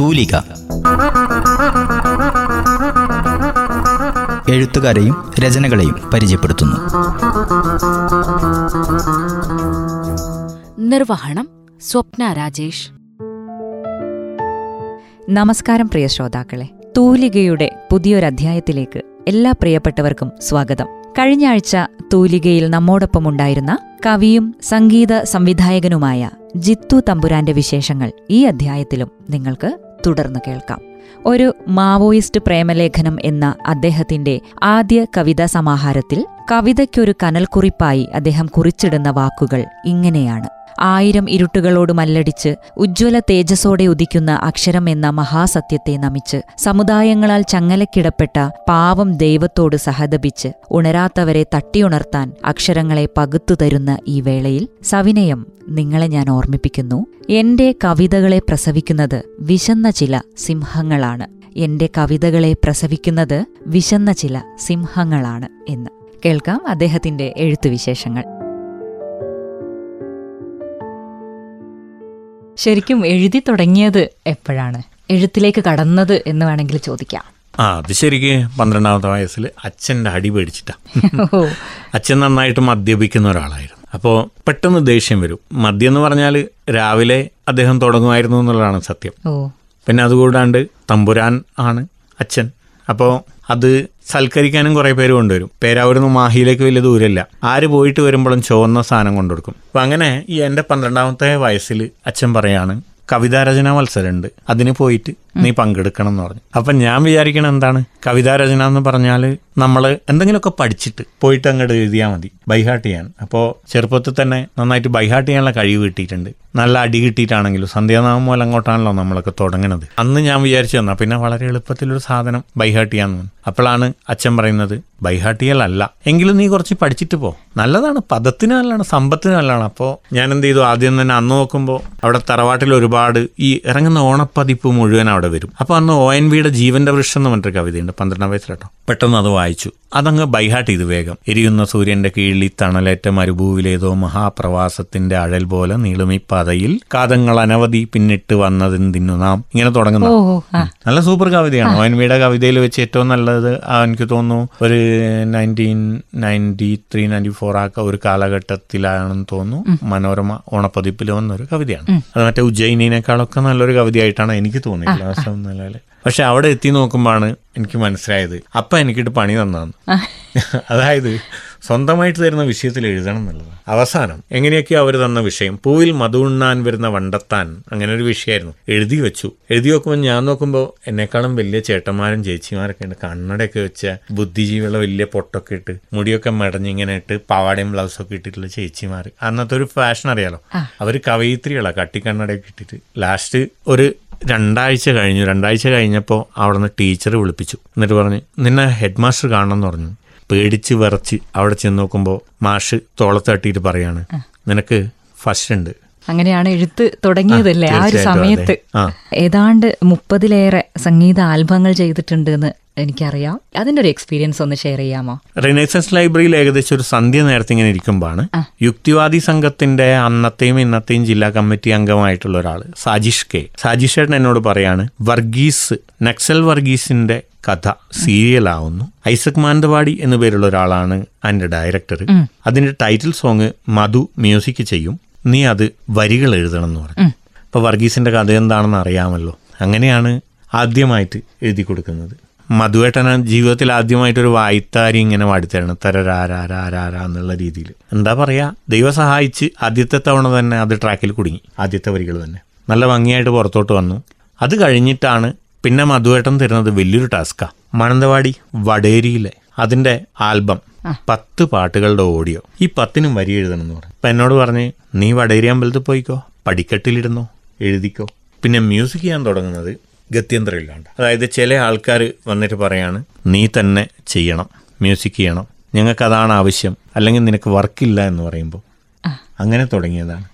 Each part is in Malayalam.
തൂലിക. എഴുത്തുകാരെയും രചനകളെയും പരിചയപ്പെടുത്തുന്നു. നിർവഹണം സ്വപ്ന രാജേഷ്. നമസ്കാരം പ്രിയ ശ്രോതാക്കളെ. തൂലികയുടെ പുതിയൊരധ്യായത്തിലേക്ക് എല്ലാ പ്രിയപ്പെട്ടവർക്കും സ്വാഗതം. കഴിഞ്ഞ ആഴ്ച തൂലികയിൽ നമ്മോടൊപ്പം ഉണ്ടായിരുന്ന കവിയും സംഗീത സംവിധായകനുമായ ജിത്തു തമ്പുരാന്റെ വിശേഷങ്ങൾ ഈ അധ്യായത്തിലും നിങ്ങൾക്ക് തുടർന്ന് കേൾക്കാം. ഒരു മാവോയിസ്റ്റ് പ്രേമലേഖനം എന്ന അദ്ദേഹത്തിന്റെ ആദ്യ കവിതാ സമാഹാരത്തിൽ കവിതയ്ക്കൊരു കനൽക്കുറിപ്പായി അദ്ദേഹം കുറിച്ചിടുന്ന വാക്കുകൾ ഇങ്ങനെയാണ്. ആയിരം ഇരുട്ടുകളോട് മല്ലടിച്ച് ഉജ്ജ്വല തേജസ്സോടെ ഉദിക്കുന്ന അക്ഷരം എന്ന മഹാസത്യത്തെ നമിച്ച് സമുദായങ്ങളാൽ ചങ്ങലക്കിടപ്പെട്ട പാവം ദൈവത്തോട് സഹതപിച്ച് ഉണരാത്തവരെ തട്ടിയുണർത്താൻ അക്ഷരങ്ങളെ പകുത്തു തരുന്ന ഈ വേളയിൽ സവിനയം നിങ്ങളെ ഞാൻ ഓർമ്മിപ്പിക്കുന്നു. എന്റെ കവിതകളെ പ്രസവിക്കുന്നത് വിശന്ന ചില സിംഹങ്ങളാണ്. എന്റെ കവിതകളെ പ്രസവിക്കുന്നത് വിശന്ന ചില സിംഹങ്ങളാണ് എന്ന്. കേൾക്കാം അദ്ദേഹത്തിന്റെ എഴുത്തുവിശേഷങ്ങൾ ശരിക്കും എഴുതി തുടങ്ങിയത് എപ്പോഴാണ്? എഴുത്തിലേക്ക് കടന്നത് എന്ന് വേണമെങ്കിൽ ചോദിക്കാം. ആ അത് ശരിക്ക് പന്ത്രണ്ടാമത്തെ വയസ്സിൽ അച്ഛന്റെ അടി പേടിച്ചിട്ടാ. അച്ഛൻ നന്നായിട്ട് മദ്യപിക്കുന്ന ഒരാളായിരുന്നു. അപ്പോൾ പെട്ടെന്ന് ദേഷ്യം വരും. മദ്യം എന്ന് പറഞ്ഞാൽ രാവിലെ അദ്ദേഹം തുടങ്ങുമായിരുന്നു എന്നുള്ളതാണ് സത്യം. പിന്നെ അതുകൂടാണ്ട് തമ്പുരാൻ ആണ് അച്ഛൻ. അപ്പോൾ അത് സൽക്കരിക്കാനും കുറേ പേര് കൊണ്ടുവരും. പേരാവൂരുന്ന് മാഹിയിലേക്ക് വലിയ ദൂരമില്ല ആര് പോയിട്ട് വരുമ്പോഴും ചുവന്ന സാധനം കൊണ്ടുകൊടുക്കും. അപ്പം അങ്ങനെ ഈ എന്റെ പന്ത്രണ്ടാമത്തെ വയസ്സിൽ അച്ഛൻ പറയാണ് കവിതാരചന മത്സരമുണ്ട്. അതിന് പോയിട്ട് നീ പങ്കെടുക്കണം എന്ന് പറഞ്ഞു. അപ്പം ഞാൻ വിചാരിക്കണം എന്താണ്? കവിതാരചന എന്ന് പറഞ്ഞാൽ നമ്മൾ എന്തെങ്കിലുമൊക്കെ പഠിച്ചിട്ട് പോയിട്ട് അങ്ങോട്ട് എഴുതിയാൽ മതി. ബൈഹാർട്ട് ചെയ്യാൻ. അപ്പോൾ ചെറുപ്പത്തിൽ തന്നെ നന്നായിട്ട് ബൈഹാർട്ട് ചെയ്യാനുള്ള കഴിവ് കിട്ടിയിട്ടുണ്ട്. നല്ല അടി കിട്ടിയിട്ടാണെങ്കിലും സന്ധ്യാനാമം മൂലം അങ്ങോട്ടാണല്ലോ നമ്മളൊക്കെ തുടങ്ങണത്. അന്ന് ഞാൻ വിചാരിച്ചു തന്നാ. പിന്നെ വളരെ എളുപ്പത്തിലൊരു സാധനം ബൈഹാർട്ട് ചെയ്യാന്ന് അപ്പോഴാണ് അച്ഛൻ പറയുന്നത് ബൈഹാർട്ട് ചെയ്യലല്ല എങ്കിലും നീ കുറച്ച് പഠിച്ചിട്ട് പോ. നല്ലതാണ്. പദത്തിന് നല്ലതാണ്. സമ്പത്തിന് നല്ലതാണ്. അപ്പോൾ ഞാൻ എന്ത് ചെയ്തു ആദ്യം തന്നെ അന്ന് നോക്കുമ്പോൾ അവിടെ തറവാട്ടിൽ ഒരുപാട് ഈ ഇറങ്ങുന്ന ഓണപ്പതിപ്പ് മുഴുവൻ അവിടെ വരും. അപ്പോൾ അന്ന് ഒ എൻ വിയുടെ ജീവന്റെ വൃക്ഷം എന്ന് പറഞ്ഞിട്ടൊരു കവിതയുണ്ട്. പന്ത്രണ്ടാം വയസ്സിലാട്ടോ. പെട്ടെന്ന് അത് വായിച്ചു. അതങ്ങ് ബൈഹാട്ട് ചെയ്തു വേഗം. എരിയുന്ന സൂര്യന്റെ കീഴിൽ തണലേറ്റ മരുഭൂവിലേതോ മഹാപ്രവാസത്തിന്റെ അഴൽ പോലെ നീളുമി പാതയിൽ കാതങ്ങൾ അനവധി പിന്നിട്ട് വന്നതെന്തിനു നാം. ഇങ്ങനെ തുടങ്ങുന്നു. നല്ല സൂപ്പർ കവിതയാണ്. ഓൻവിയുടെ കവിതയിൽ വെച്ച് ഏറ്റവും നല്ലത് എനിക്ക് തോന്നുന്നു ഒരു nineteen ninety three ninety four ആ ഒരു കാലഘട്ടത്തിലാണെന്ന് തോന്നുന്നു. മനോരമ ഓണപ്പതിപ്പിൽ വന്ന ഒരു കവിതയാണ് അത് മറ്റേ ഉജ്ജയിനേക്കാളൊക്കെ നല്ലൊരു കവിതയായിട്ടാണ് എനിക്ക് നിലയിൽ പക്ഷെ അവിടെ എത്തി നോക്കുമ്പോഴാണ് എനിക്ക് മനസ്സിലായത്. അപ്പം എനിക്കിട്ട് പണി തന്നാന്ന്. അതായത് സ്വന്തമായിട്ട് തരുന്ന വിഷയത്തിൽ എഴുതണം എന്നുള്ളത്. അവസാനം എങ്ങനെയൊക്കെ അവർ തന്ന വിഷയം. പൂവിൽ മധുണ്ണാൻ വരുന്ന വണ്ടത്താൻ അങ്ങനെ ഒരു വിഷയമായിരുന്നു. എഴുതി വെച്ചു. എഴുതി നോക്കുമ്പോൾ ഞാൻ നോക്കുമ്പോൾ എന്നെക്കാളും വലിയ ചേട്ടന്മാരും ചേച്ചിമാരൊക്കെ ഉണ്ട്. കണ്ണടയൊക്കെ വെച്ച ബുദ്ധിജീവികളെ വലിയ പൊട്ടൊക്കെ ഇട്ട് മുടിയൊക്കെ മടഞ്ഞിങ്ങനെ ഇട്ട് പാവാടയും ബ്ലൗസൊക്കെ ഇട്ടിട്ടുള്ള ചേച്ചിമാർ അന്നത്തെ ഒരു ഫാഷൻ അറിയാലോ? അവർ കവയിത്രികളാണ് കട്ടിക്കണ്ണടയൊക്കെ ഇട്ടിട്ട്. ലാസ്റ്റ് ഒരു രണ്ടാഴ്ച കഴിഞ്ഞു. രണ്ടാഴ്ച കഴിഞ്ഞപ്പോൾ അവിടുന്ന് ടീച്ചർ വിളിപ്പിച്ചു. എന്നിട്ട് പറഞ്ഞ് നിന്നെ ഹെഡ് മാസ്റ്റർ കാണണം എന്ന് പറഞ്ഞു. പേടിച്ച് വിറച്ച് അവിടെ ചെന്ന് നോക്കുമ്പോൾ മാഷ് തോളത്തട്ടിയിട്ട് പറയാണ് നിനക്ക് ഫസ്റ്റ് ഉണ്ട്. അങ്ങനെയാണ് എഴുത്ത് തുടങ്ങിയതല്ലേ ആ ഒരു സമയത്ത്. ഏതാണ്ട് മുപ്പതിലേറെ സംഗീത ആൽബങ്ങൾ ചെയ്തിട്ടുണ്ട് എന്ന് എനിക്കറിയാം. അതിന്റെ ഒരു എക്സ്പീരിയൻസ് ഒന്ന് ഷെയർ ചെയ്യാമോ? റിനൈസൻസ് ലൈബ്രറിയിൽ ഏകദേശം ഒരു സന്ധ്യ നേരത്തെ ഇങ്ങനെ ഇരിക്കുമ്പോഴാണ് യുക്തിവാദി സംഘത്തിന്റെ അന്നത്തെയും ഇന്നത്തെയും ജില്ലാ കമ്മിറ്റി അംഗമായിട്ടുള്ള ഒരാൾ സാജിഷ് കെ. സാജിഷ് ഏട്ടൻ എന്നോട് പറയാണ് വർഗീസ് നക്സൽ വർഗീസിന്റെ കഥ സീരിയലാവുന്നു ഐസക് മാനന്തവാടി എന്നു പേരുള്ള ഒരാളാണ് അതിന്റെ ഡയറക്ടർ അതിന്റെ ടൈറ്റിൽ സോങ് മധു മ്യൂസിക് ചെയ്യും. നീ അത് വരികൾ എഴുതണം എന്ന് പറഞ്ഞു. ഇപ്പൊ വർഗീസിന്റെ കഥ എന്താണെന്ന് അറിയാമല്ലോ. അങ്ങനെയാണ് ആദ്യമായിട്ട് എഴുതി കൊടുക്കുന്നത്. മധുവേട്ടന ജീവിതത്തിൽ ആദ്യമായിട്ടൊരു വായ്ത്താരി ഇങ്ങനെ വാടിത്തരണം. തരരാരാരാരാ എന്നുള്ള രീതിയിൽ. എന്താ പറയാ? ദൈവം സഹായിച്ച് ആദ്യത്തെ തവണ തന്നെ അത് ട്രാക്കിൽ കുടുങ്ങി. ആദ്യത്തെ വരികൾ തന്നെ. നല്ല ഭംഗിയായിട്ട് പുറത്തോട്ട് വന്നു. അത് കഴിഞ്ഞിട്ടാണ് പിന്നെ മധുവേട്ടൻ തരുന്നത് വലിയൊരു ടാസ്ക്കാണ് മാനന്തവാടി വടേരിയിലെ അതിന്റെ ആൽബം. പത്ത് പാട്ടുകളുടെ ഓഡിയോ. ഈ പത്തിനും വരി എഴുതണം എന്ന് പറഞ്ഞു. അപ്പം എന്നോട് പറഞ്ഞ് നീ വടേരി അമ്പലത്തിൽ പോയിക്കോ? പടിക്കെട്ടിലിരുന്നോ എഴുതിക്കോ? പിന്നെ മ്യൂസിക് ചെയ്യാൻ തുടങ്ങുന്നത് ഗത്യന്തരമില്ലാണ്ട് അതായത് ചില ആൾക്കാർ വന്നിട്ട് പറയാണ് നീ തന്നെ ചെയ്യണം മ്യൂസിക് ചെയ്യണം. ഞങ്ങൾക്കതാണ് ആവശ്യം. അല്ലെങ്കിൽ നിനക്ക് വർക്കില്ല എന്ന് പറയുമ്പോൾ അങ്ങനെ തുടങ്ങിയതാണ്.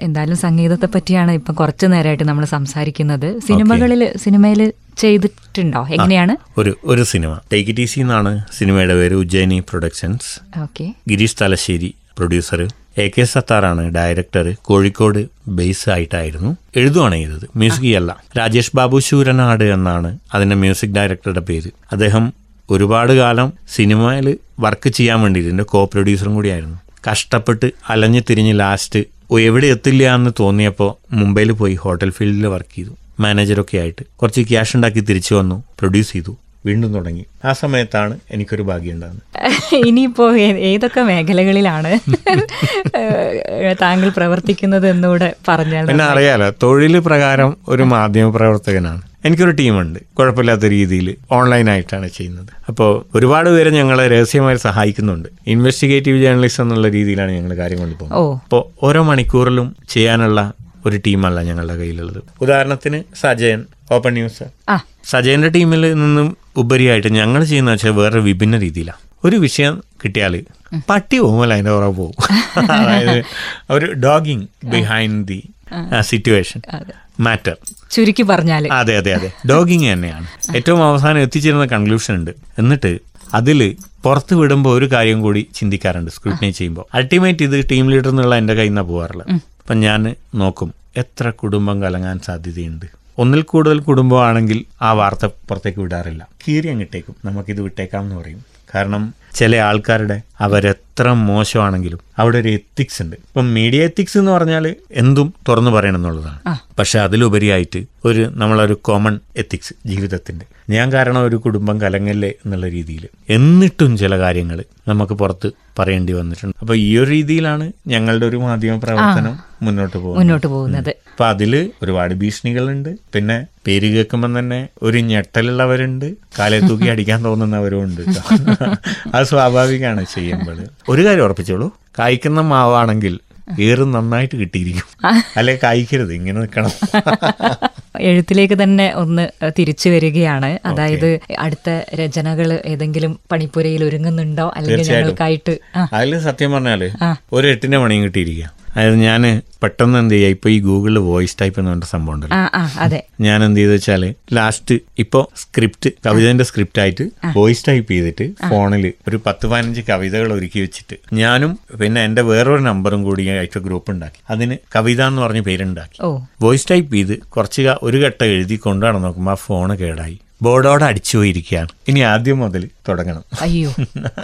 എന്തായാലും സംഗീതത്തെ പറ്റിയാണ് ഇപ്പം കുറച്ചു നേരമായിട്ട് നമ്മൾ സംസാരിക്കുന്നത്. സിനിമകളിൽ സിനിമയിൽ ചെയ്തിട്ടുണ്ടോ? എങ്ങനെയാണ്? ഒരു ഒരു സിനിമ. ടേക്ക് ഇറ്റ് ഈസി എന്നാണ് സിനിമയുടെ പേര്. Ujjayini productions okay. Girish Thalassery producer A K സത്താറാണ് director Kozhikode base ആയിട്ടായിരുന്നു എഴുതുവാണ് ചെയ്തത്. മ്യൂസിക് അല്ല. രാജേഷ് ബാബു ശൂരനാട് എന്നാണ് അതിന്റെ മ്യൂസിക് ഡയറക്ടറുടെ പേര്. അദ്ദേഹം ഒരുപാട് കാലം സിനിമയിൽ വർക്ക് ചെയ്യാൻ വേണ്ടിയിട്ടുണ്ട് കോ പ്രൊഡ്യൂസറും കൂടിയായിരുന്നു കഷ്ടപ്പെട്ട് അലഞ്ഞു തിരിഞ്ഞ് ലാസ്റ്റ് എവിടെ എത്തില്ല എന്ന് തോന്നിയപ്പോൾ മുംബൈയിൽ പോയി ഹോട്ടൽ ഫീൽഡിൽ വർക്ക് ചെയ്തു. മാനേജറൊക്കെ ആയിട്ട് കുറച്ച് ക്യാഷ് ഉണ്ടാക്കി തിരിച്ചു വന്നു പ്രൊഡ്യൂസ് ചെയ്തു വീണ്ടും തുടങ്ങി. ആ സമയത്താണ് എനിക്കൊരു ഭാഗ്യം ഉണ്ടാകുന്നത്. ഇനിയിപ്പോ ഏതൊക്കെ മേഖലകളിലാണ് താങ്കൾ പ്രവർത്തിക്കുന്നത് എന്നൂടെ പറഞ്ഞാൽ പിന്നെ അറിയാലോ തൊഴിൽ പ്രകാരം ഒരു മാധ്യമ പ്രവർത്തകനാണ്. എനിക്കൊരു ടീമുണ്ട്. കുഴപ്പമില്ലാത്ത രീതിയിൽ ഓൺലൈനായിട്ടാണ് ചെയ്യുന്നത്. അപ്പോൾ ഒരുപാട് പേര് ഞങ്ങളെ രഹസ്യമായി സഹായിക്കുന്നുണ്ട്. ഇൻവെസ്റ്റിഗേറ്റീവ് ജേർണലിസ്റ്റ് എന്നുള്ള രീതിയിലാണ് ഞങ്ങൾ കാര്യം കൊണ്ടുപോകുന്നത് അപ്പോൾ ഓരോ മണിക്കൂറിലും ചെയ്യാനുള്ള ഒരു ടീമല്ല ഞങ്ങളുടെ കയ്യിലുള്ളത്. ഉദാഹരണത്തിന് സജയൻ ഓപ്പൺ ന്യൂസ്. സജയന്റെ ടീമിൽ നിന്നും ഉപരിയായിട്ട് ഞങ്ങൾ ചെയ്യുന്ന വെച്ചാൽ വേറെ വിഭിന്ന രീതിയിലാണ് ഒരു വിഷയം കിട്ടിയാൽ പട്ടി പോകുമല്ലോ അതിന്റെ പുറകെ പോകും. അതായത് ഒരു dogging behind the situation matter. ചുരുക്കി പറഞ്ഞാൽ. അതെ അതെ അതെ. ഡോഗിങ് തന്നെയാണ്. ഏറ്റവും അവസാനം എത്തിച്ചേരുന്ന കൺക്ലൂഷൻ ഉണ്ട്. എന്നിട്ട് അതിൽ പുറത്ത് വിടുമ്പോൾ ഒരു കാര്യം കൂടി ചിന്തിക്കാറുണ്ട് സ്ക്രൂട്ടിനൈ ചെയ്യുമ്പോൾ അൾട്ടിമേറ്റ് ഇത് ടീം ലീഡർ എന്നുള്ള എന്റെ കയ്യിൽ നിന്നാണ് പോകാറുള്ളത് അപ്പം ഞാൻ നോക്കും എത്ര കുടുംബം കലങ്ങാൻ സാധ്യതയുണ്ട്. ഒന്നിൽ കൂടുതൽ കുടുംബമാണെങ്കിൽ ആ വാർത്ത പുറത്തേക്ക് വിടാറില്ല. കീറി അങ്ങിട്ടേക്കും നമുക്കിത് വിട്ടേക്കാം എന്ന് പറയും. കാരണം ചില ആൾക്കാരുടെ അവരെത്ര മോശമാണെങ്കിലും അവിടെ ഒരു എത്തിക്സ് ഉണ്ട്. ഇപ്പം മീഡിയ എത്തിക്സ് എന്ന് പറഞ്ഞാൽ എന്തും തുറന്നു പറയണം എന്നുള്ളതാണ്. പക്ഷെ അതിലുപരിയായിട്ട് ഒരു നമ്മളൊരു കോമൺ എത്തിക്സ് ജീവിതത്തിന്റെ. ഞാൻ കാരണം ഒരു കുടുംബം കലങ്ങല്ലേ എന്നുള്ള രീതിയിൽ എന്നിട്ടും ചില കാര്യങ്ങൾ നമുക്ക് പുറത്ത് പറയേണ്ടി വന്നിട്ടുണ്ട്. അപ്പൊ ഈ ഒരു രീതിയിലാണ് ഞങ്ങളുടെ ഒരു മാധ്യമ പ്രവർത്തനം മുന്നോട്ട് പോകുന്നത്. മുന്നോട്ട് പോകുന്നത്. അപ്പൊ അതിൽ ഒരുപാട് ഭീഷണികളുണ്ട്. പിന്നെ പേര് കേൾക്കുമ്പോൾ തന്നെ ഒരു ഞെട്ടലുള്ളവരുണ്ട്. കാലെ തൂക്കി അടിക്കാൻ തോന്നുന്നവരും ഉണ്ട്. അത് സ്വാഭാവികമാണ് ചെയ്യുമ്പോൾ ഒരു കാര്യം ഉറപ്പിച്ചോളൂ. കായ്ക്കുന്ന മാവാണെങ്കിൽ ഏറും നന്നായിട്ട് കിട്ടിയിരിക്കും. അല്ലെ കായ്ക്കരുത്. ഇങ്ങനെ നിൽക്കണം എഴുത്തിലേക്ക് തന്നെ ഒന്ന് തിരിച്ചു വരികയാണ്. അതായത് അടുത്ത രചനകൾ ഏതെങ്കിലും പണിപ്പുരയിൽ ഒരുങ്ങുന്നുണ്ടോ? അല്ലെങ്കിൽ ഞങ്ങൾക്കായിട്ട് അതിൽ സത്യം പറഞ്ഞാൽ ഒരു എട്ടിന്റെ പണിയും കിട്ടിയിരിക്കുക അതായത് ഞാൻ പെട്ടെന്ന് എന്ത് ചെയ്യുക ഇപ്പൊ ഈ ഗൂഗിളിൽ വോയിസ് ടൈപ്പ് എന്ന് പറഞ്ഞ സംഭവം ഉണ്ടല്ലോ. ഞാൻ എന്ത് ചെയ്തു വെച്ചാൽ ലാസ്റ്റ് ഇപ്പോ സ്ക്രിപ്റ്റ് കവിതന്റെ സ്ക്രിപ്റ്റ് ആയിട്ട് വോയിസ് ടൈപ്പ് ചെയ്തിട്ട് ഫോണിൽ ഒരു പത്ത് പതിനഞ്ച് കവിതകൾ ഒരുക്കി വെച്ചിട്ട് ഞാനും പിന്നെ എന്റെ വേറൊരു നമ്പറും കൂടി അയച്ച ഗ്രൂപ്പ് ഉണ്ടാക്കി. അതിന് കവിത എന്ന് പറഞ്ഞ പേരുണ്ടാക്കി. വോയിസ് ടൈപ്പ് ചെയ്ത് കുറച്ച് ഒരു ഘട്ടം എഴുതി കൊണ്ടാണ് നോക്കുമ്പോൾ ആ ഫോണ് കേടായി. ബോർഡോടെ അടിച്ചു പോയിരിക്കുകയാണ് ഇനി ആദ്യം മുതൽ തുടങ്ങണം. അയ്യോ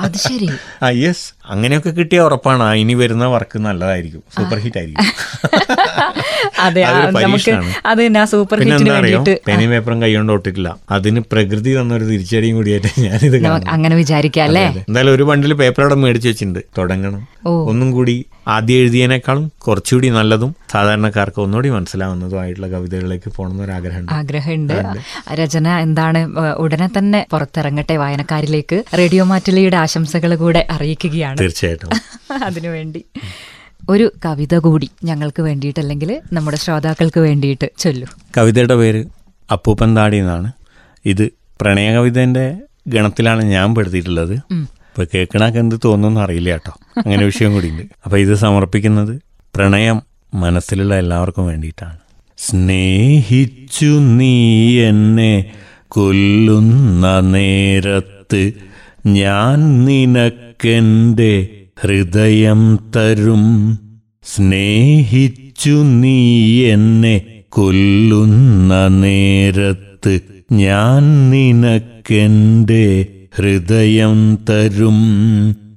അത് ശരി. ആ യെസ് അങ്ങനെയൊക്കെ കിട്ടിയ ഉറപ്പാണ്. ഇനി വരുന്ന വർക്ക് നല്ലതായിരിക്കും. സൂപ്പർ ഹിറ്റ് ആയിരിക്കും. അതെ നമുക്ക്. അത് ഞാൻ സൂപ്പർ ഹിറ്റിന് വേണ്ടിയിട്ട് പേപ്പറും കൈകൊണ്ട് ഒട്ടിട്ടില്ല അതിന് പ്രകൃതി തന്നൊരു തിരിച്ചടിയും കൂടിയായിട്ട് ഞാനിത്. അങ്ങനെ വിചാരിക്കാം അല്ലേ? എന്തായാലും ഒരു ബണ്ടിൽ പേപ്പർ അവിടെ മേടിച്ചു വെച്ചിട്ടുണ്ട്. തുടങ്ങണം. ഒന്നും കൂടി ആദ്യം എഴുതിയതിനേക്കാളും കുറച്ചുകൂടി നല്ലതും സാധാരണക്കാർക്ക് ഒന്നുകൂടി മനസ്സിലാവുന്നതുമായിട്ടുള്ള കവിതകളിലേക്ക് പോകണമെന്നൊരു ആഗ്രഹമുണ്ട്. ആഗ്രഹമുണ്ട് രചന എന്താണ്? ഉടനെ തന്നെ പുറത്തിറങ്ങട്ടെ വായനക്കാരിലേക്ക് റേഡിയോ മാറ്റിലിയുടെ ആശംസകൾ കൂടെ അറിയിക്കുകയാണ്. തീർച്ചയായിട്ടും. അതിനുവേണ്ടി. ഒരു കവിത കൂടി ഞങ്ങൾക്ക് വേണ്ടിയിട്ട് അല്ലെങ്കിൽ നമ്മുടെ ശ്രോതാക്കൾക്ക് വേണ്ടിയിട്ട് ചൊല്ലു. കവിതയുടെ പേര് അപ്പൂപ്പൻ താടി എന്നാണ്. ഇത് പ്രണയ കവിതേന്റെ ഗണത്തിലാണ് ഞാൻ പെടുത്തിയിട്ടുള്ളത്. ഇപ്പൊ കേൾക്കണക്ക് എന്ത് തോന്നുന്നു അറിയില്ല കേട്ടോ. അങ്ങനെ വിഷയം കൂടി ഉണ്ട് അപ്പൊ ഇത് സമർപ്പിക്കുന്നത് പ്രണയം മനസ്സിലുള്ള എല്ലാവർക്കും വേണ്ടിയിട്ടാണ്. സ്നേഹിച്ചു നീ എന്നെ കൊല്ലുന്ന നേരത്ത് ഞാൻ നിനക്കെന്റെ ഹൃദയം തരും. സ്നേഹിച്ചു നീ എന്നെ കൊല്ലുന്ന നേരത്ത് ഞാൻ നിനക്കെന്റെ ഹൃദയം തരും.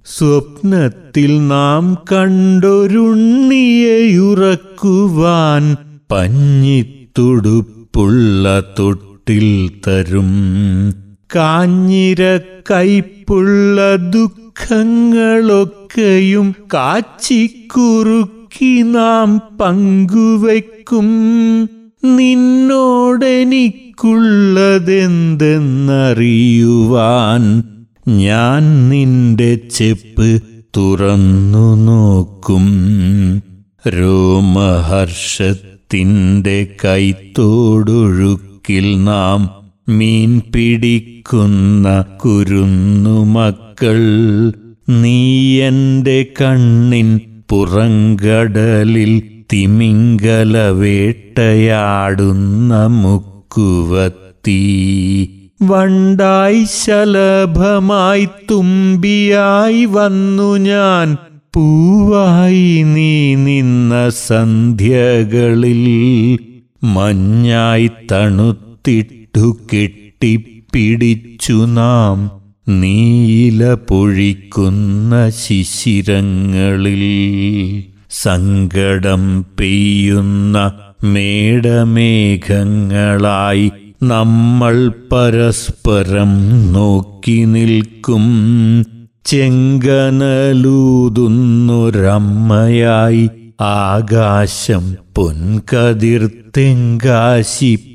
സ്വപ്നത്തിൽ നാം കണ്ടൊരുണ്ണിയയുറക്കുവാൻ പഞ്ഞിത്തുടുപ്പുള്ള തൊട്ടിൽ തരും. കാഞ്ഞിര കൈപ്പുള്ള ദുഃഖങ്ങളൊക്കെയും കാച്ചിക്കുറുക്കി നാം പങ്കുവെക്കും. നിന്നോടെനിക്കുള്ളതെന്തെന്നറിയുവാൻ ഞാൻ നിന്റെ ചെപ്പ് തുറന്നു നോക്കും. രോമഹർഷത്തിന്റെ കൈത്തോടൊഴുക്കിൽ നാം മീൻ പിടിക്കുന്ന നീ എന്റെ കണ്ണിൻ പുറങ്കടലിൽ തിമിംഗല വേട്ടയാടുന്ന മുക്കുവത്തി. വണ്ടായി ശലഭമായി തുമ്പിയായി വന്നു ഞാൻ പൂവായി നീ നിന്ന സന്ധ്യകളിൽ മഞ്ഞായി തണുത്തിട്ടു കെട്ടിപ്പിടിച്ചു നാം നീല പൊഴിക്കുന്ന ശിശിരങ്ങളിൽ. സങ്കടം പെയ്യുന്ന മേടമേഘങ്ങളായി നമ്മൾ പരസ്പരം നോക്കി നിൽക്കും. ചെങ്കനലൂതുന്നൊരമ്മയായി ആകാശം പൊൻകതിർ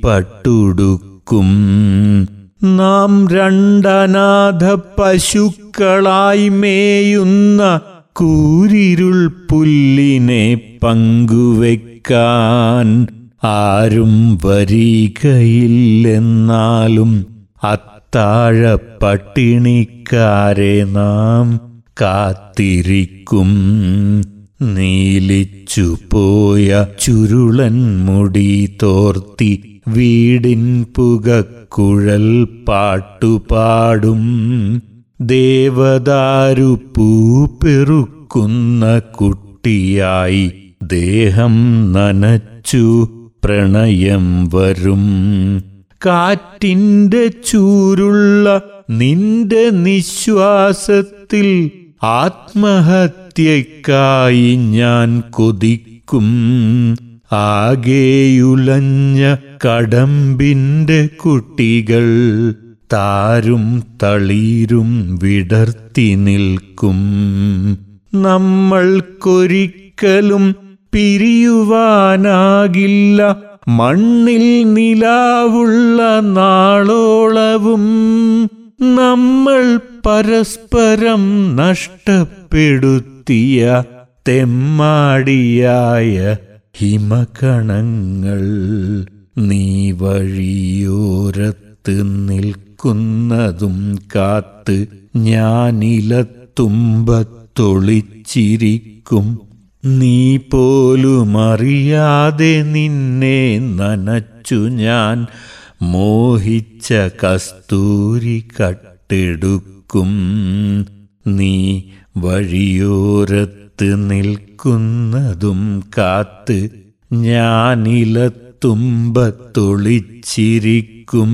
പട്ടുടുക്കും. നാം രണ്ടനാഥ പശുക്കളായി മേയുന്ന കൂരിരുൾ പുല്ലിനെ പങ്കുവെക്കാൻ ആരും വരികയില്ലെന്നാലും അത്താഴ പട്ടിണിക്കാരെ നാം കാത്തിരിക്കും. നീലിച്ചു പോയ ചുരുളൻ മുടി തോർത്തി വീടിൻ പുകക്കുഴൽ പാട്ടുപാടും. ദേവദാരു പൂ പെറുക്കുന്ന കുട്ടിയായി ദേഹം നനച്ചു പ്രണയം വരും. കാറ്റിന്റെ ചൂരുള്ള നിന്റെ നിശ്വാസത്തിൽ ആത്മഹത്യക്കായി ഞാൻ കൊതിക്കും. ആകെയുലഞ്ഞ കടമ്പിന്റെ കുട്ടികൾ താരും തളീരും വിടർത്തി നിൽക്കും. നമ്മൾക്കൊരിക്കലും പിരിയുവാനാകില്ല. മണ്ണിൽ നിലാവുള്ള നാളോളവും നമ്മൾ പരസ്പരം നഷ്ടപ്പെടുത്തിയ തെമ്മാടിയായ ഹിമകണങ്ങൾ നീ വഴിയോരത്ത് നിൽക്കുന്നതും കാത്ത് ഞാനിലത്തുമ്പത്തൊളിച്ചിരിക്കും. നീ പോലും അറിയാതെ നിന്നെ നനച്ചു ഞാൻ മോഹിച്ച കസ്തൂരി കട്ടെടുക്കും. നീ വഴിയോരത്ത് നിൽക്കുന്നതും കാത്ത് ഞാനിലത്തുമ്പത്തൊളിച്ചിരിക്കും.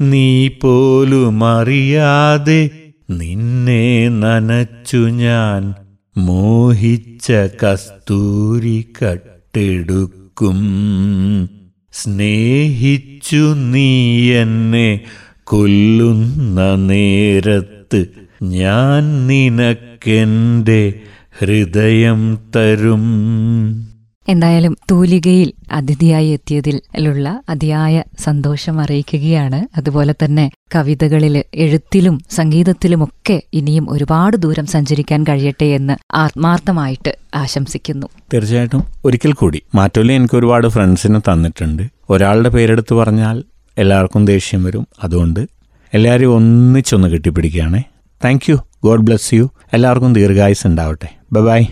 നീ പോലും അറിയാതെ നിന്നെ നനച്ചു ഞാൻ മോഹിച്ച കസ്തൂരി കട്ടെടുക്കും. സ്നേഹിച്ചു നീ എന്നെ കൊല്ലുന്ന നേരത്ത് ഞാൻ നിനക്കെന്റെ ഹൃദയം തരും. എന്തായാലും തൂലികയിൽ അതിഥിയായി എത്തിയതിലുള്ള അതിയായ സന്തോഷം അറിയിക്കുകയാണ്. അതുപോലെ തന്നെ കവിതകളിൽ എഴുത്തിലും സംഗീതത്തിലുമൊക്കെ ഇനിയും ഒരുപാട് ദൂരം സഞ്ചരിക്കാൻ കഴിയട്ടെ എന്ന് ആത്മാർത്ഥമായിട്ട് ആശംസിക്കുന്നു. തീർച്ചയായിട്ടും ഒരിക്കൽ കൂടി മാറ്റോലി എനിക്ക് ഒരുപാട് ഫ്രണ്ട്സിനെ തന്നിട്ടുണ്ട്. ഒരാളുടെ പേരെടുത്ത് പറഞ്ഞാൽ എല്ലാവർക്കും ദേഷ്യം വരും. അതുകൊണ്ട് എല്ലാവരും ഒന്നിച്ചൊന്ന് കെട്ടിപ്പിടിക്കുകയാണ്. Thank you. God bless you. എല്ലാവർക്കും ദീർഘായുസ് ഉണ്ടാവട്ടെ. ബൈ ബൈ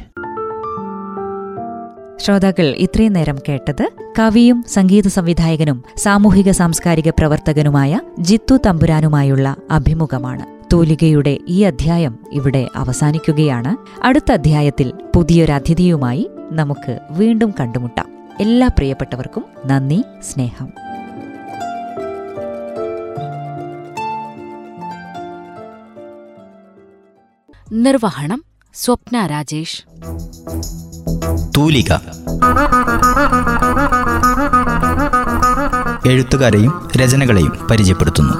ശ്രോതാക്കൾ ഇത്രയും നേരം കേട്ടത് കവിയും സംഗീത സംവിധായകനും സാമൂഹിക സാംസ്കാരിക പ്രവർത്തകനുമായ ജിത്തു തമ്പുരാനുമായുള്ള അഭിമുഖമാണ്. തൂലികയുടെ ഈ അധ്യായം ഇവിടെ അവസാനിക്കുകയാണ്. അടുത്ത അധ്യായത്തിൽ പുതിയൊരതിഥിയുമായി നമുക്ക് വീണ്ടും കണ്ടുമുട്ടാം. എല്ലാ പ്രിയപ്പെട്ടവർക്കും നന്ദി സ്നേഹം. നിർവഹണം സ്വപ്ന രാജേഷ്. തൂലിക. എഴുത്തുകാരെയും രചനകളെയും പരിചയപ്പെടുത്തുന്നു.